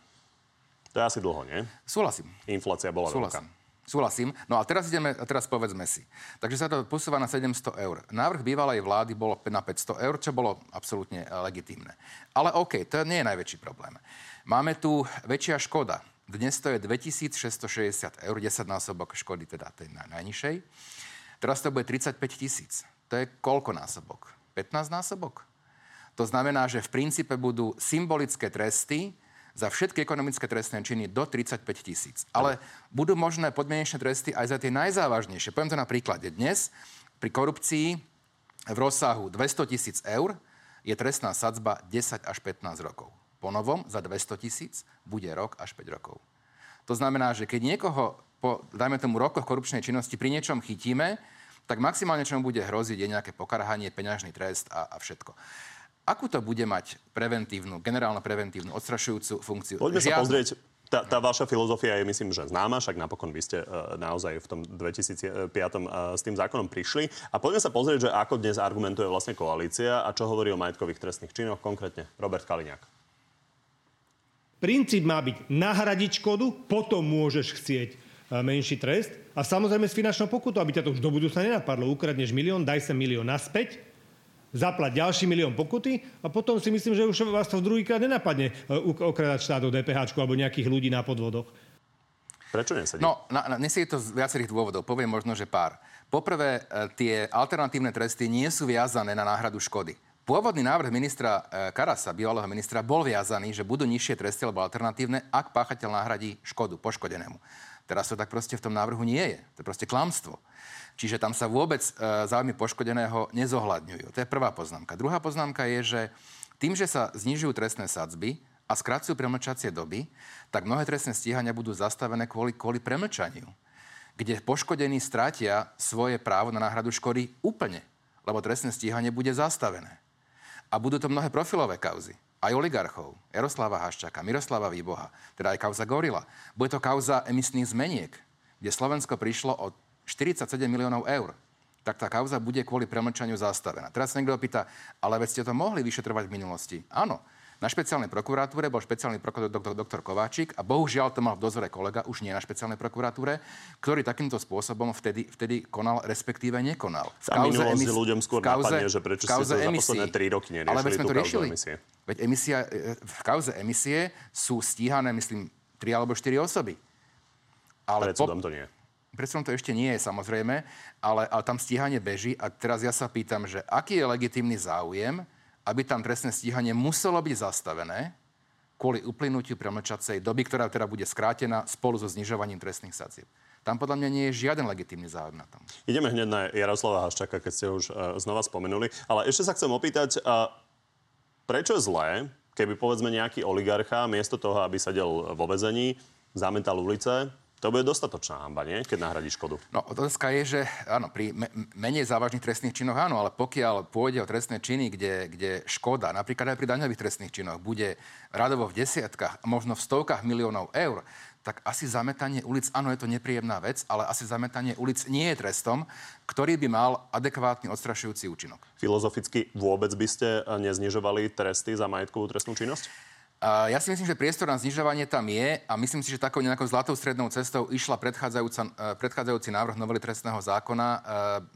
To je asi dlho, nie? Súhlasím. Inflácia bola Súhlasím. veľká. Súhlasím. No a teraz ideme, a teraz povedzme si. Takže sa to posúva na 700 eur. Návrh bývalej vlády bolo na 500 eur, čo bolo absolútne e, legitímne. Ale OK, to nie je najväčší problém. Máme tu väčšia škoda. Dnes to je 2660 eur, 10 násobok škody, teda tej naj- najnižšej. Teraz to bude 35 tisíc. To je koľko násobok? 15 násobok? To znamená, že v princípe budú symbolické tresty za všetky ekonomické trestné činy do 35 tisíc. Ale budú možné podmienečné tresty aj za tie najzávažnejšie. Poviem to na príklade. Dnes pri korupcii v rozsahu 200 tisíc eur je trestná sadzba 10 až 15 rokov. Po novom za 200 tisíc bude rok až 5 rokov. To znamená, že keď niekoho po, dajme tomu, rokoch korupčnej činnosti pri niečom chytíme, tak maximálne, čo mu bude hroziť, je nejaké pokarhanie, peňažný trest a, a všetko. Akú to bude mať preventívnu, generálno preventívnu, odstrašujúcu funkciu? Poďme sa Žiadnu. pozrieť. Tá, tá vaša filozofia je, myslím, že známa, však napokon vy ste uh, naozaj v tom 2005 uh, s tým zákonom prišli. A poďme sa pozrieť, že ako dnes argumentuje vlastne koalícia a čo hovorí o majetkových trestných činoch, konkrétne Robert Kaliňák. Princíp má byť nahradiť škodu, potom môžeš chcieť e, menší trest a samozrejme s finančnou pokutou, aby ťa to už do budúcna nenapadlo. Ukradneš milión, daj sa milión naspäť, zaplať ďalší milión pokuty a potom si myslím, že už vás to druhýkrát nenapadne e, okradať štát o DPH alebo nejakých ľudí na podvodoch. Prečo nesedí? No, na, na, nesie to z viacerých dôvodov. Poviem možno, že pár. Poprvé, e, tie alternatívne tresty nie sú viazané na náhradu škody. Pôvodný návrh ministra e, Karasa, bývalého ministra, bol viazaný, že budú nižšie tresty alebo alternatívne, ak páchateľ nahradí škodu poškodenému. Teraz to tak proste v tom návrhu nie je. To je proste klamstvo. Čiže tam sa vôbec e, záujmy poškodeného nezohľadňujú. To je prvá poznámka. Druhá poznámka je, že tým, že sa znižujú trestné sadzby a skracujú premlčacie doby, tak mnohé trestné stíhania budú zastavené kvôli, kvôli premlčaniu, kde poškodení strátia svoje právo na náhradu škody úplne, lebo trestné stíhanie bude zastavené. A budú to mnohé profilové kauzy. Aj oligarchov. Jaroslava Haščaka, Miroslava Výboha, teda aj kauza Gorila. Bude to kauza emisných zmeniek, kde Slovensko prišlo o 47 miliónov eur. Tak tá kauza bude kvôli premlčaniu zastavená. Teraz sa niekto pýta, ale veď ste to mohli vyšetrovať v minulosti. Áno, na špeciálnej prokuratúre bol špeciálny prokurátor doktor, doktor Kováčik a bohužiaľ to mal v dozore kolega, už nie na špeciálnej prokuratúre, ktorý takýmto spôsobom vtedy, vtedy konal, respektíve nekonal. V Tá minulosť ľuďom skôr napadne, že prečo v ste kauze to za emisí. posledné tri roky neriešili, Ale veď sme to riešili. emisie. Veď emisia, e, v kauze emisie sú stíhané, myslím, tri alebo štyri osoby. Ale Pred súdom to nie. Pred súdom to ešte nie je samozrejme, ale, ale tam stíhanie beží a teraz ja sa pýtam, že aký je legitímny záujem, aby tam trestné stíhanie muselo byť zastavené kvôli uplynutiu premlčacej doby, ktorá teda bude skrátená spolu so znižovaním trestných sadzieb. Tam podľa mňa nie je žiaden legitímny záujem na tom. Ideme hneď na Jaroslava Haščaka, keď ste už uh, znova spomenuli. Ale ešte sa chcem opýtať, uh, prečo je zlé, keby povedzme nejaký oligarcha miesto toho, aby sedel vo vezení, zametal ulice, to bude dostatočná hamba, nie? Keď nahradí škodu. No, otázka je, že áno, pri me- menej závažných trestných činoch áno, ale pokiaľ pôjde o trestné činy, kde, kde škoda, napríklad aj pri daňových trestných činoch, bude radovo v desiatkách, možno v stovkách miliónov eur, tak asi zametanie ulic, áno, je to nepríjemná vec, ale asi zametanie ulic nie je trestom, ktorý by mal adekvátny odstrašujúci účinok. Filozoficky vôbec by ste neznižovali tresty za majetkovú trestnú činnosť? Ja si myslím, že priestor na znižovanie tam je a myslím si, že takou nejakou zlatou strednou cestou išla e, predchádzajúci návrh novely trestného zákona e,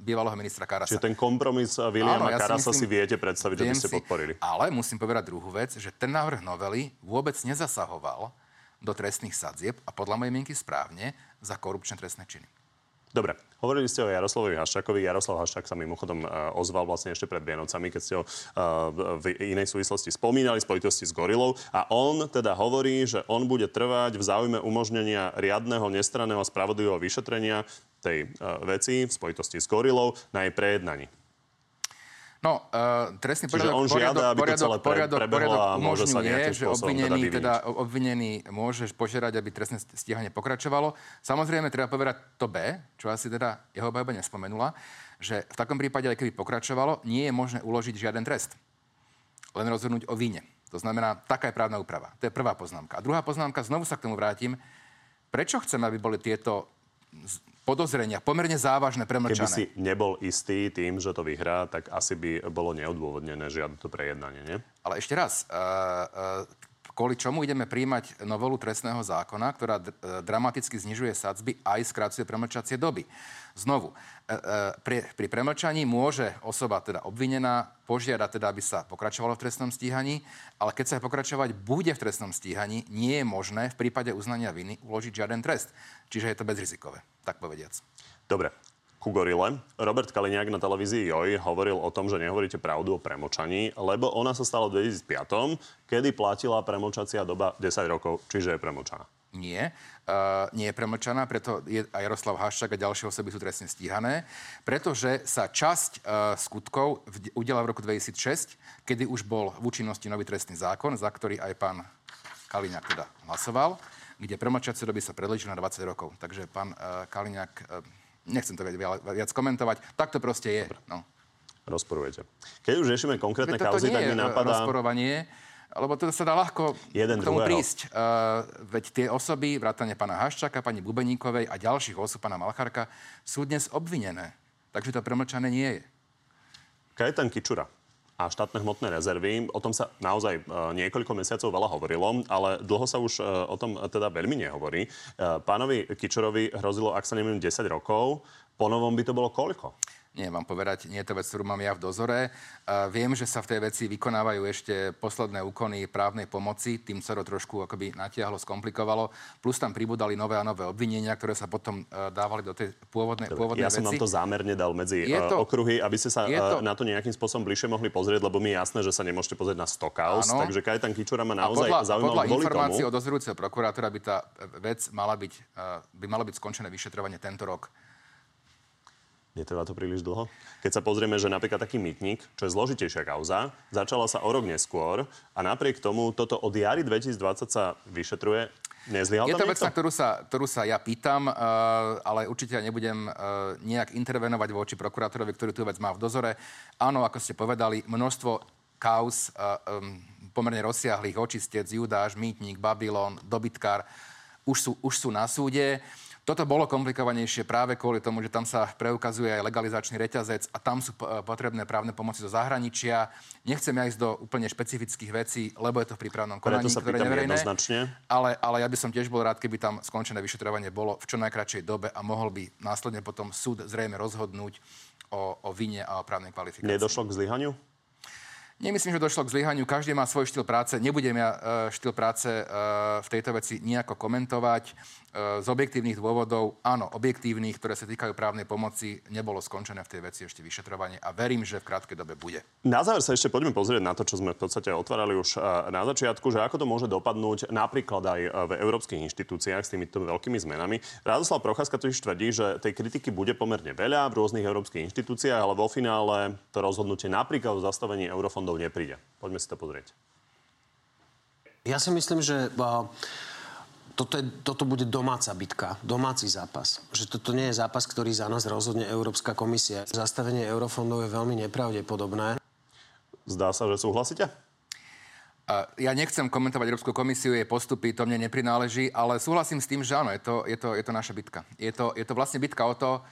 bývalého ministra Karasa. Čiže ten kompromis Williama ja Karasa si, myslím, si viete predstaviť, že by ste podporili. ale musím povedať druhú vec, že ten návrh novely vôbec nezasahoval do trestných sadzieb a podľa mojej mienky správne za korupčné trestné činy. Dobre, hovorili ste o Jaroslavovi Haščákovi. Jaroslav Haščák sa mimochodom uh, ozval vlastne ešte pred Vienocami, keď ste ho uh, v inej súvislosti spomínali, spojitosti s Gorilou. A on teda hovorí, že on bude trvať v záujme umožnenia riadneho, nestranného a spravodlivého vyšetrenia tej uh, veci v spojitosti s Gorilou na jej prejednaní. No, uh, trestný poriadok, on žiada, poriadok, aby to celé pre, poriadok, poriadok umožňuje, že obvinený, teda, obvinený môže požiadať, aby trestné stíhanie pokračovalo. Samozrejme, treba povedať to B, čo asi teda jeho obhajoba nespomenula, že v takom prípade, aj keby pokračovalo, nie je možné uložiť žiaden trest. Len rozhodnúť o víne. To znamená, taká je právna úprava. To je prvá poznámka. A druhá poznámka, znovu sa k tomu vrátim. Prečo chceme, aby boli tieto podozrenia, pomerne závažné, premlčané. Keby si nebol istý tým, že to vyhrá, tak asi by bolo neodôvodnené žiadne to prejednanie, nie? Ale ešte raz, uh, uh, kvôli čomu ideme príjmať novelu trestného zákona, ktorá d- e, dramaticky znižuje sadzby aj skracuje premlčacie doby. Znovu, e, e, pri, pri premlčaní môže osoba, teda obvinená, požiadať teda, aby sa pokračovalo v trestnom stíhaní, ale keď sa pokračovať bude v trestnom stíhaní, nie je možné v prípade uznania viny uložiť žiaden trest. Čiže je to bezrizikové, tak povediac. Dobre, ku gorile. Robert Kaliňák na televízii JOJ hovoril o tom, že nehovoríte pravdu o premočaní, lebo ona sa stala v 2005, kedy platila premočacia doba 10 rokov, čiže je premočaná. Nie, uh, nie je premlčaná, preto je aj Jaroslav Haščák a ďalšie osoby sú trestne stíhané, pretože sa časť uh, skutkov v, udiela v roku 2006, kedy už bol v účinnosti nový trestný zákon, za ktorý aj pán Kaliňák teda hlasoval, kde premlčacie doby sa predlečili na 20 rokov. Takže pán uh, Kaliňák uh, Nechcem to viac, viac komentovať. Tak to proste je. No. Rozporujete. Keď už riešime konkrétne kauzy, tak mi napadá... rozporovanie, lebo to sa dá ľahko Jeden k tomu druhého. prísť. Uh, veď tie osoby, vrátane pána Haščaka, pani Bubeníkovej a ďalších osôb, pána Malcharka, sú dnes obvinené. Takže to premlčané nie je. Kajetan Kičura a štátne hmotné rezervy. O tom sa naozaj e, niekoľko mesiacov veľa hovorilo, ale dlho sa už e, o tom teda veľmi nehovorí. E, pánovi Kičorovi hrozilo, ak sa neviem, 10 rokov. Po novom by to bolo koľko? Nie vám povedať, nie je to vec, ktorú mám ja v dozore. Uh, viem, že sa v tej veci vykonávajú ešte posledné úkony právnej pomoci, tým sa to trošku akoby natiahlo, skomplikovalo. Plus tam pribudali nové a nové obvinenia, ktoré sa potom uh, dávali do tej pôvodnej, pôvodnej ja veci. Ja som vám to zámerne dal medzi to, uh, okruhy, aby ste sa to, na to nejakým spôsobom bližšie mohli pozrieť, lebo mi je jasné, že sa nemôžete pozrieť na 100 kaos. Áno. Takže Kajetan Kičura ma naozaj podľa, zaujímal podľa informácií od dozorujúceho prokurátora by tá vec mala byť, by mala byť skončené vyšetrovanie tento rok. Netrvá to príliš dlho? Keď sa pozrieme, že napríklad taký mytník, čo je zložitejšia kauza, začala sa o rok neskôr a napriek tomu toto od jary 2020 sa vyšetruje. Nezlyhal je to vec, na ktorú sa, ktorú sa ja pýtam, uh, ale určite ja nebudem uh, nejak intervenovať voči prokurátorovi, ktorý tú vec má v dozore. Áno, ako ste povedali, množstvo kauz uh, um, pomerne rozsiahlých, očistec, Judáš, Mýtnik, Babylon, Dobytkár, už sú, už sú na súde. Toto bolo komplikovanejšie práve kvôli tomu, že tam sa preukazuje aj legalizačný reťazec a tam sú potrebné právne pomoci zo zahraničia. Nechcem ja ísť do úplne špecifických vecí, lebo je to v prípravnom konaní, sa ktoré neverejné. Ale, ale ja by som tiež bol rád, keby tam skončené vyšetrovanie bolo v čo najkračšej dobe a mohol by následne potom súd zrejme rozhodnúť o, o vine a o právnej kvalifikácii. Nedošlo k zlyhaniu? Nemyslím, že došlo k zlyhaniu. Každý má svoj štýl práce. Nebudem ja uh, štýl práce uh, v tejto veci nejako komentovať. Uh, z objektívnych dôvodov, áno, objektívnych, ktoré sa týkajú právnej pomoci, nebolo skončené v tej veci ešte vyšetrovanie a verím, že v krátkej dobe bude. Na záver sa ešte poďme pozrieť na to, čo sme v podstate otvárali už na začiatku, že ako to môže dopadnúť napríklad aj v európskych inštitúciách s týmito veľkými zmenami. Radoslav Procházka totiž tvrdí, že tej kritiky bude pomerne veľa v rôznych európskych inštitúciách, ale vo finále to rozhodnutie napríklad o zastavení eurofondu fondov nepríde. Poďme si to pozrieť. Ja si myslím, že toto, je, toto bude domáca bitka, domáci zápas. Že toto nie je zápas, ktorý za nás rozhodne Európska komisia. Zastavenie eurofondov je veľmi nepravdepodobné. Zdá sa, že súhlasíte? Ja nechcem komentovať Európsku komisiu, jej postupy, to mne neprináleží, ale súhlasím s tým, že áno, je to, je to, je to naša bitka. Je to, je to vlastne bitka o to,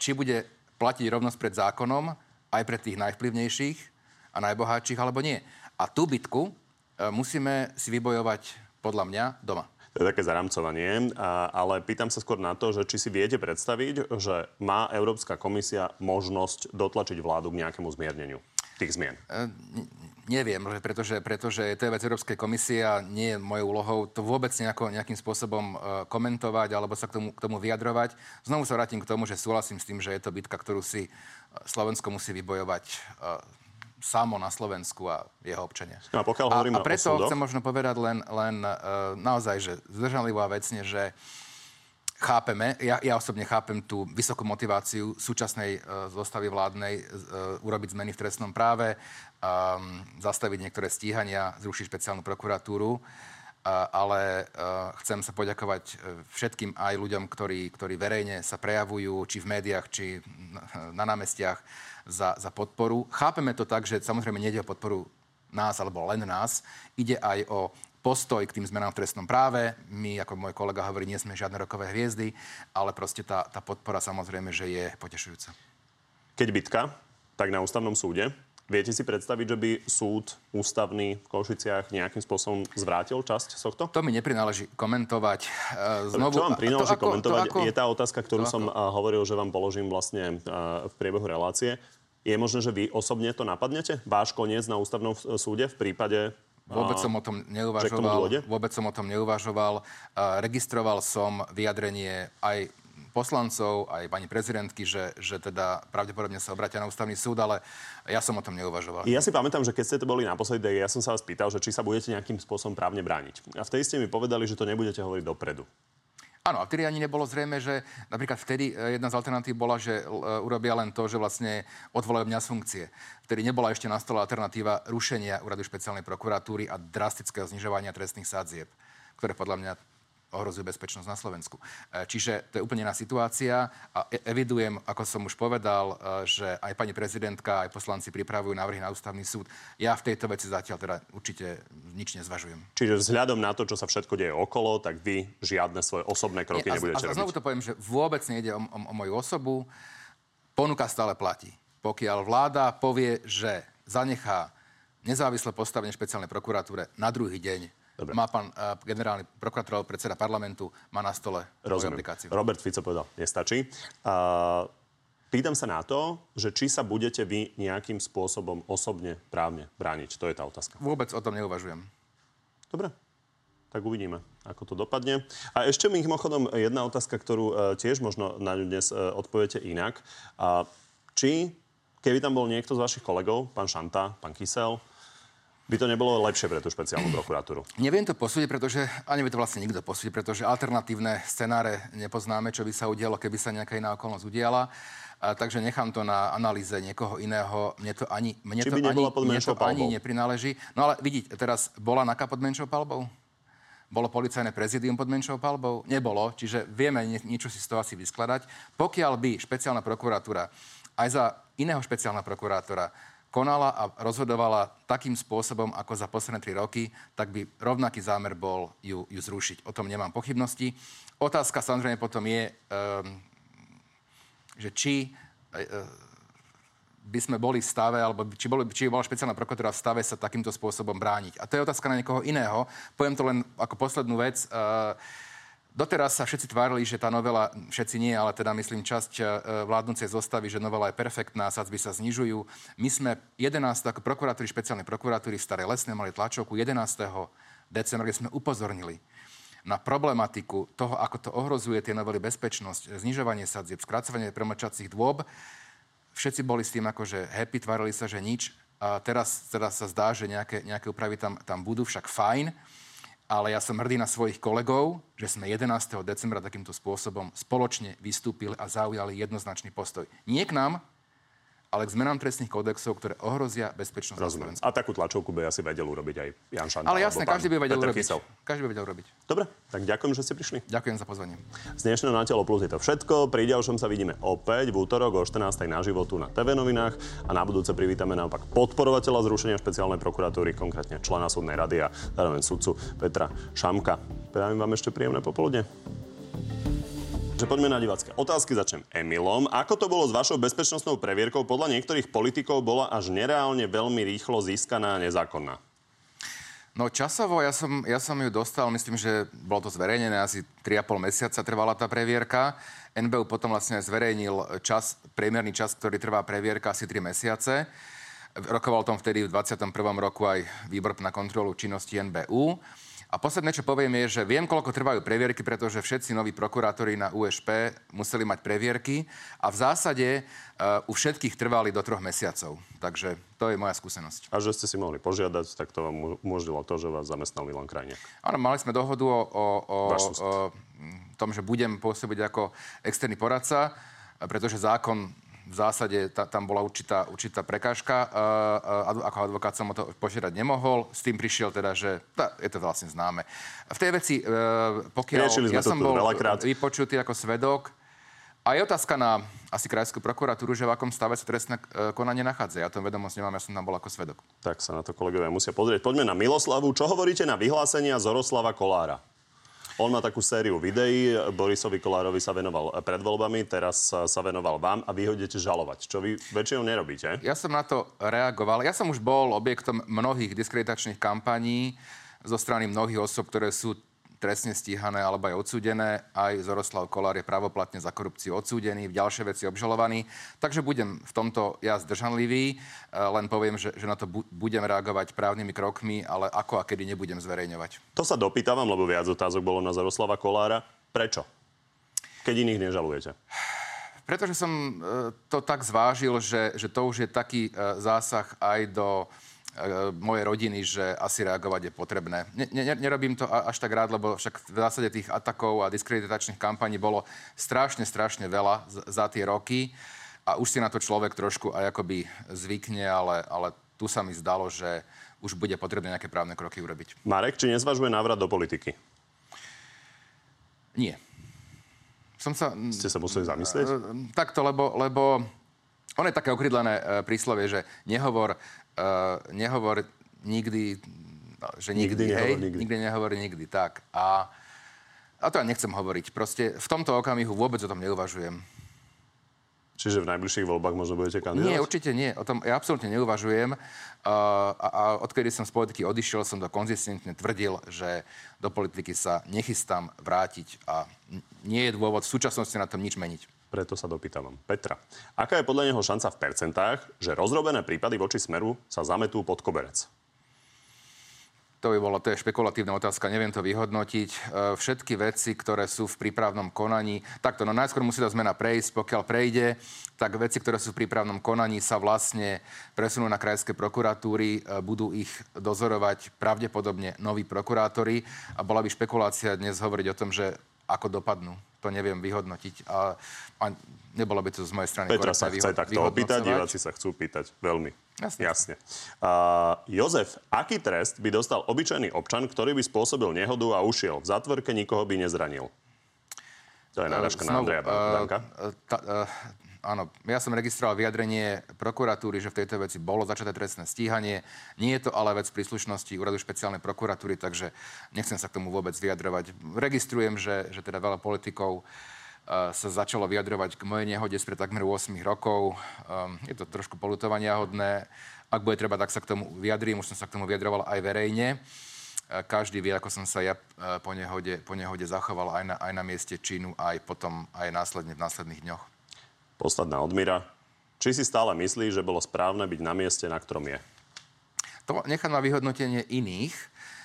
či bude platiť rovnosť pred zákonom aj pre tých najvplyvnejších, a najbohatších, alebo nie. A tú bitku musíme si vybojovať podľa mňa doma. To je také zaramcovanie, ale pýtam sa skôr na to, že či si viete predstaviť, že má Európska komisia možnosť dotlačiť vládu k nejakému zmierneniu tých zmien. E, neviem, pretože, pretože to je vec Európskej komisie a nie je mojou úlohou to vôbec nejako, nejakým spôsobom e, komentovať alebo sa k tomu, k tomu vyjadrovať. Znovu sa vrátim k tomu, že súhlasím s tým, že je to bitka, ktorú si Slovensko musí vybojovať samo na Slovensku a jeho občania. No a pokiaľ a, a preto chcem možno povedať len, len uh, naozaj, že zdržanlivo a vecne, že chápeme, ja, ja osobne chápem tú vysokú motiváciu súčasnej uh, zostavy vládnej uh, urobiť zmeny v trestnom práve, um, zastaviť niektoré stíhania, zrušiť špeciálnu prokuratúru. Uh, ale chcem sa poďakovať všetkým aj ľuďom, ktorí, ktorí verejne sa prejavujú, či v médiách, či na, na námestiach, za, za podporu. Chápeme to tak, že samozrejme nejde o podporu nás alebo len nás. Ide aj o postoj k tým zmenám v trestnom práve. My, ako môj kolega hovorí, nie sme žiadne rokové hviezdy, ale proste tá, tá podpora samozrejme, že je potešujúca. Keď bitka, tak na ústavnom súde. Viete si predstaviť, že by súd ústavný v Košiciach nejakým spôsobom zvrátil časť tohto? To mi neprináleží komentovať. E, znovu, Čo vám prináleží komentovať, ako, je tá otázka, ktorú som ako? hovoril, že vám položím vlastne v priebehu relácie. Je možné, že vy osobne to napadnete? Váš koniec na ústavnom súde v prípade Vôbec som o tom neuvažoval. Vôbec som o tom neuvažoval. Registroval som vyjadrenie aj poslancov, aj pani prezidentky, že, že teda pravdepodobne sa obratia na ústavný súd, ale ja som o tom neuvažoval. Ja si pamätám, že keď ste to boli naposledy, ja som sa vás pýtal, že či sa budete nejakým spôsobom právne brániť. A vtedy ste mi povedali, že to nebudete hovoriť dopredu. Áno, a vtedy ani nebolo zrejme, že napríklad vtedy e, jedna z alternatív bola, že e, urobia len to, že vlastne odvolajú mňa z funkcie. Vtedy nebola ešte na stole alternatíva rušenia úradu špeciálnej prokuratúry a drastického znižovania trestných sádzieb, ktoré podľa mňa ohrozujú bezpečnosť na Slovensku. E, čiže to je úplne iná situácia a e, evidujem, ako som už povedal, e, že aj pani prezidentka, aj poslanci pripravujú návrhy na ústavný súd. Ja v tejto veci zatiaľ teda určite nič nezvažujem. Čiže vzhľadom na to, čo sa všetko deje okolo, tak vy žiadne svoje osobné kroky Nie, nebudete a, a znovu to poviem, že vôbec nejde o, o, o moju osobu. Ponuka stále platí. Pokiaľ vláda povie, že zanechá nezávislé postavenie špeciálnej prokuratúre na druhý deň Dobre. Má pán uh, generálny prokurátor, predseda parlamentu, má na stole Rozumiem. aplikáciu. Robert Fico povedal, nestačí. Uh, pýtam sa na to, že či sa budete vy nejakým spôsobom osobne právne brániť. To je tá otázka. Vôbec o tom neuvažujem. Dobre, tak uvidíme, ako to dopadne. A ešte mi mimochodom jedna otázka, ktorú uh, tiež možno na ňu dnes uh, odpoviete inak. Či, keby tam bol niekto z vašich kolegov, pán Šanta, pán Kysel, by to nebolo lepšie pre tú špeciálnu prokuratúru? Neviem to posúdiť, pretože, ani by to vlastne nikto posúdiť, pretože alternatívne scenáre nepoznáme, čo by sa udialo, keby sa nejaká iná okolnosť udiala. A, takže nechám to na analýze niekoho iného. Mne to ani, mne Či to ani, mne to ani neprináleží. No ale vidíte, teraz bola NAKA pod menšou palbou? Bolo policajné prezidium pod menšou palbou? Nebolo, čiže vieme niečo si z toho asi vyskladať. Pokiaľ by špeciálna prokuratúra aj za iného špeciálna prokurátora konala a rozhodovala takým spôsobom, ako za posledné tri roky, tak by rovnaký zámer bol ju, ju zrušiť. O tom nemám pochybnosti. Otázka samozrejme potom je, um, že či uh, by sme boli v stave, alebo či, boli, či bola špeciálna prokuratúra v stave sa takýmto spôsobom brániť. A to je otázka na niekoho iného. Poviem to len ako poslednú vec. Uh, Doteraz sa všetci tvárili, že tá novela, všetci nie, ale teda myslím časť e, vládnúcej zostavy, že novela je perfektná, sadzby sa znižujú. My sme 11. ako prokurátori, špeciálnej prokuratúry v Starej Lesnej mali tlačovku 11. decembra, kde sme upozornili na problematiku toho, ako to ohrozuje tie novely bezpečnosť, znižovanie sadzieb, skracovanie premlčacích dôb. Všetci boli s tým akože happy, tvárili sa, že nič. A teraz, teraz sa zdá, že nejaké, nejaké úpravy tam, tam budú, však fajn ale ja som hrdý na svojich kolegov, že sme 11. decembra takýmto spôsobom spoločne vystúpili a zaujali jednoznačný postoj. Nie k nám, ale k zmenám trestných kódexov, ktoré ohrozia bezpečnosť Rozumiem. A takú tlačovku by asi vedel urobiť aj Jan Šanta. Ale jasne, každý by vedel urobiť. Kysel. Každý by vedel urobiť. Dobre, tak ďakujem, že ste prišli. Ďakujem za pozvanie. Z dnešného Na telo plus je to všetko. Pri ďalšom sa vidíme opäť v útorok o 14. na životu na TV novinách a na budúce privítame naopak podporovateľa zrušenia špeciálnej prokuratúry, konkrétne člena súdnej rady a zároveň sudcu Petra Šamka. Prajem vám ešte príjemné popoludne. Takže poďme na divácké otázky. Začnem Emilom. Ako to bolo s vašou bezpečnostnou previerkou? Podľa niektorých politikov bola až nereálne veľmi rýchlo získaná a nezákonná. No časovo ja som, ja som ju dostal, myslím, že bolo to zverejnené, asi 3,5 mesiaca trvala tá previerka. NBU potom vlastne zverejnil čas, priemerný čas, ktorý trvá previerka asi 3 mesiace. Rokoval tom vtedy v 21. roku aj výbor na kontrolu činnosti NBU. A posledné, čo poviem, je, že viem, koľko trvajú previerky, pretože všetci noví prokurátori na USP museli mať previerky a v zásade uh, u všetkých trvali do troch mesiacov. Takže to je moja skúsenosť. A že ste si mohli požiadať, tak to vám umožnilo to, že vás zamestnal Milan Krajniak. Áno, mali sme dohodu o, o, o, o tom, že budem pôsobiť ako externý poradca, pretože zákon v zásade ta, tam bola určitá, určitá prekážka. Uh, uh, ako advokát som o to požiadať nemohol. S tým prišiel teda, že tá, je to vlastne známe. V tej veci, uh, pokiaľ ja som bol veľakrát. vypočutý ako svedok, a je otázka na asi krajskú prokuratúru, že v akom stave sa trestné konanie nachádza. Ja tom vedomosť nemám, ja som tam bol ako svedok. Tak sa na to kolegovia musia pozrieť. Poďme na Miloslavu. Čo hovoríte na vyhlásenia Zoroslava Kolára? On má takú sériu videí. Borisovi Kolárovi sa venoval pred voľbami, teraz sa venoval vám a vy ho idete žalovať, čo vy väčšinou nerobíte. Ja som na to reagoval. Ja som už bol objektom mnohých diskreditačných kampaní zo strany mnohých osob, ktoré sú trestne stíhané alebo aj odsúdené. Aj Zoroslav Kolár je pravoplatne za korupciu odsúdený, v ďalšie veci obžalovaný. Takže budem v tomto ja zdržanlivý, e, len poviem, že, že na to budem reagovať právnymi krokmi, ale ako a kedy nebudem zverejňovať. To sa dopýtavam, lebo viac otázok bolo na Zoroslava Kolára. Prečo? Keď iných nežalujete? Pretože som e, to tak zvážil, že, že to už je taký e, zásah aj do mojej rodiny, že asi reagovať je potrebné. Ne, ne, nerobím to až tak rád, lebo však v zásade tých atakov a diskreditačných kampaní bolo strašne, strašne veľa za tie roky a už si na to človek trošku aj akoby zvykne, ale, ale tu sa mi zdalo, že už bude potrebné nejaké právne kroky urobiť. Marek, či nezvažuje návrat do politiky? Nie. Som sa... Ste sa museli zamyslieť? E, takto, lebo, lebo ono je také okrydlené e, príslovie, že nehovor uh, nehovor nikdy, no, že nikdy, nikdy hej, nehovor nikdy. nikdy nehovor nikdy, tak. A, a to ja nechcem hovoriť. Proste v tomto okamihu vôbec o tom neuvažujem. Čiže v najbližších voľbách možno budete kandidovať? Nie, určite nie. O tom ja absolútne neuvažujem. Uh, a, a odkedy som z politiky odišiel, som to konzistentne tvrdil, že do politiky sa nechystám vrátiť a nie je dôvod v súčasnosti na tom nič meniť preto sa dopýtam Petra. Aká je podľa neho šanca v percentách, že rozrobené prípady voči Smeru sa zametú pod koberec? To by bolo, to je špekulatívna otázka, neviem to vyhodnotiť. E, všetky veci, ktoré sú v prípravnom konaní, takto, no najskôr musí tá zmena prejsť, pokiaľ prejde, tak veci, ktoré sú v prípravnom konaní, sa vlastne presunú na krajské prokuratúry, e, budú ich dozorovať pravdepodobne noví prokurátori a bola by špekulácia dnes hovoriť o tom, že ako dopadnú to neviem vyhodnotiť. A, a nebolo by to z mojej strany Petra sa chce takto opýtať, diváci sa chcú pýtať. Veľmi. Jasne. Jasne. Uh, Jozef, aký trest by dostal obyčajný občan, ktorý by spôsobil nehodu a ušiel? V zatvorke nikoho by nezranil. To je náražka uh, na Andreja Danka. Uh, uh, áno, ja som registroval vyjadrenie prokuratúry, že v tejto veci bolo začaté trestné stíhanie. Nie je to ale vec príslušnosti úradu špeciálnej prokuratúry, takže nechcem sa k tomu vôbec vyjadrovať. Registrujem, že, že teda veľa politikov uh, sa začalo vyjadrovať k mojej nehode spred takmer 8 rokov. Um, je to trošku polutovania hodné. Ak bude treba, tak sa k tomu vyjadrím. Už som sa k tomu vyjadroval aj verejne. Uh, každý vie, ako som sa ja uh, po nehode, po nehode zachoval aj na, aj na mieste činu, aj potom, aj následne v následných dňoch. Posledná odmira. Či si stále myslí, že bolo správne byť na mieste, na ktorom je? To nechám na vyhodnotenie iných,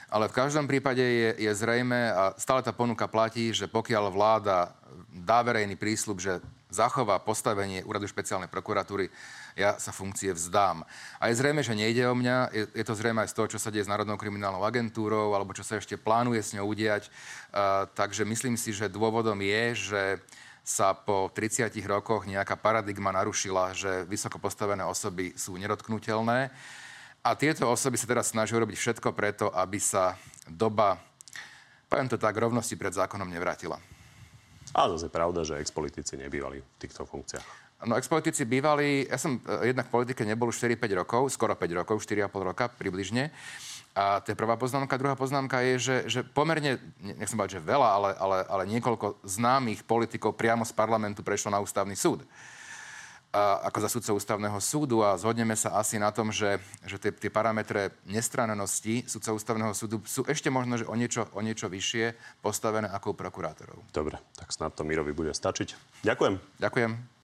ale v každom prípade je, je zrejme, a stále tá ponuka platí, že pokiaľ vláda dá verejný prísľub, že zachová postavenie úradu špeciálnej prokuratúry, ja sa funkcie vzdám. A je zrejme, že nejde o mňa, je, je to zrejme aj z toho, čo sa deje s Národnou kriminálnou agentúrou, alebo čo sa ešte plánuje s ňou udiať. Uh, takže myslím si, že dôvodom je, že sa po 30 rokoch nejaká paradigma narušila, že vysoko postavené osoby sú nedotknutelné. A tieto osoby sa teraz snažia urobiť všetko preto, aby sa doba, poviem to tak, rovnosti pred zákonom nevrátila. A zase je pravda, že expolitici nebývali v týchto funkciách. No, expolitici bývali, ja som eh, jednak v politike nebol už 4-5 rokov, skoro 5 rokov, 4,5 roka približne. A to je prvá poznámka. Druhá poznámka je, že, že pomerne, nechcem povedať, že veľa, ale, ale, ale niekoľko známych politikov priamo z parlamentu prešlo na ústavný súd. a, ako za sudcov ústavného súdu a zhodneme sa asi na tom, že, že tie, tie parametre nestrannosti sudcov ústavného súdu sú ešte možno, že o niečo, o niečo vyššie postavené ako u prokurátorov. Dobre, tak snad to Mirovi bude stačiť. Ďakujem. Ďakujem.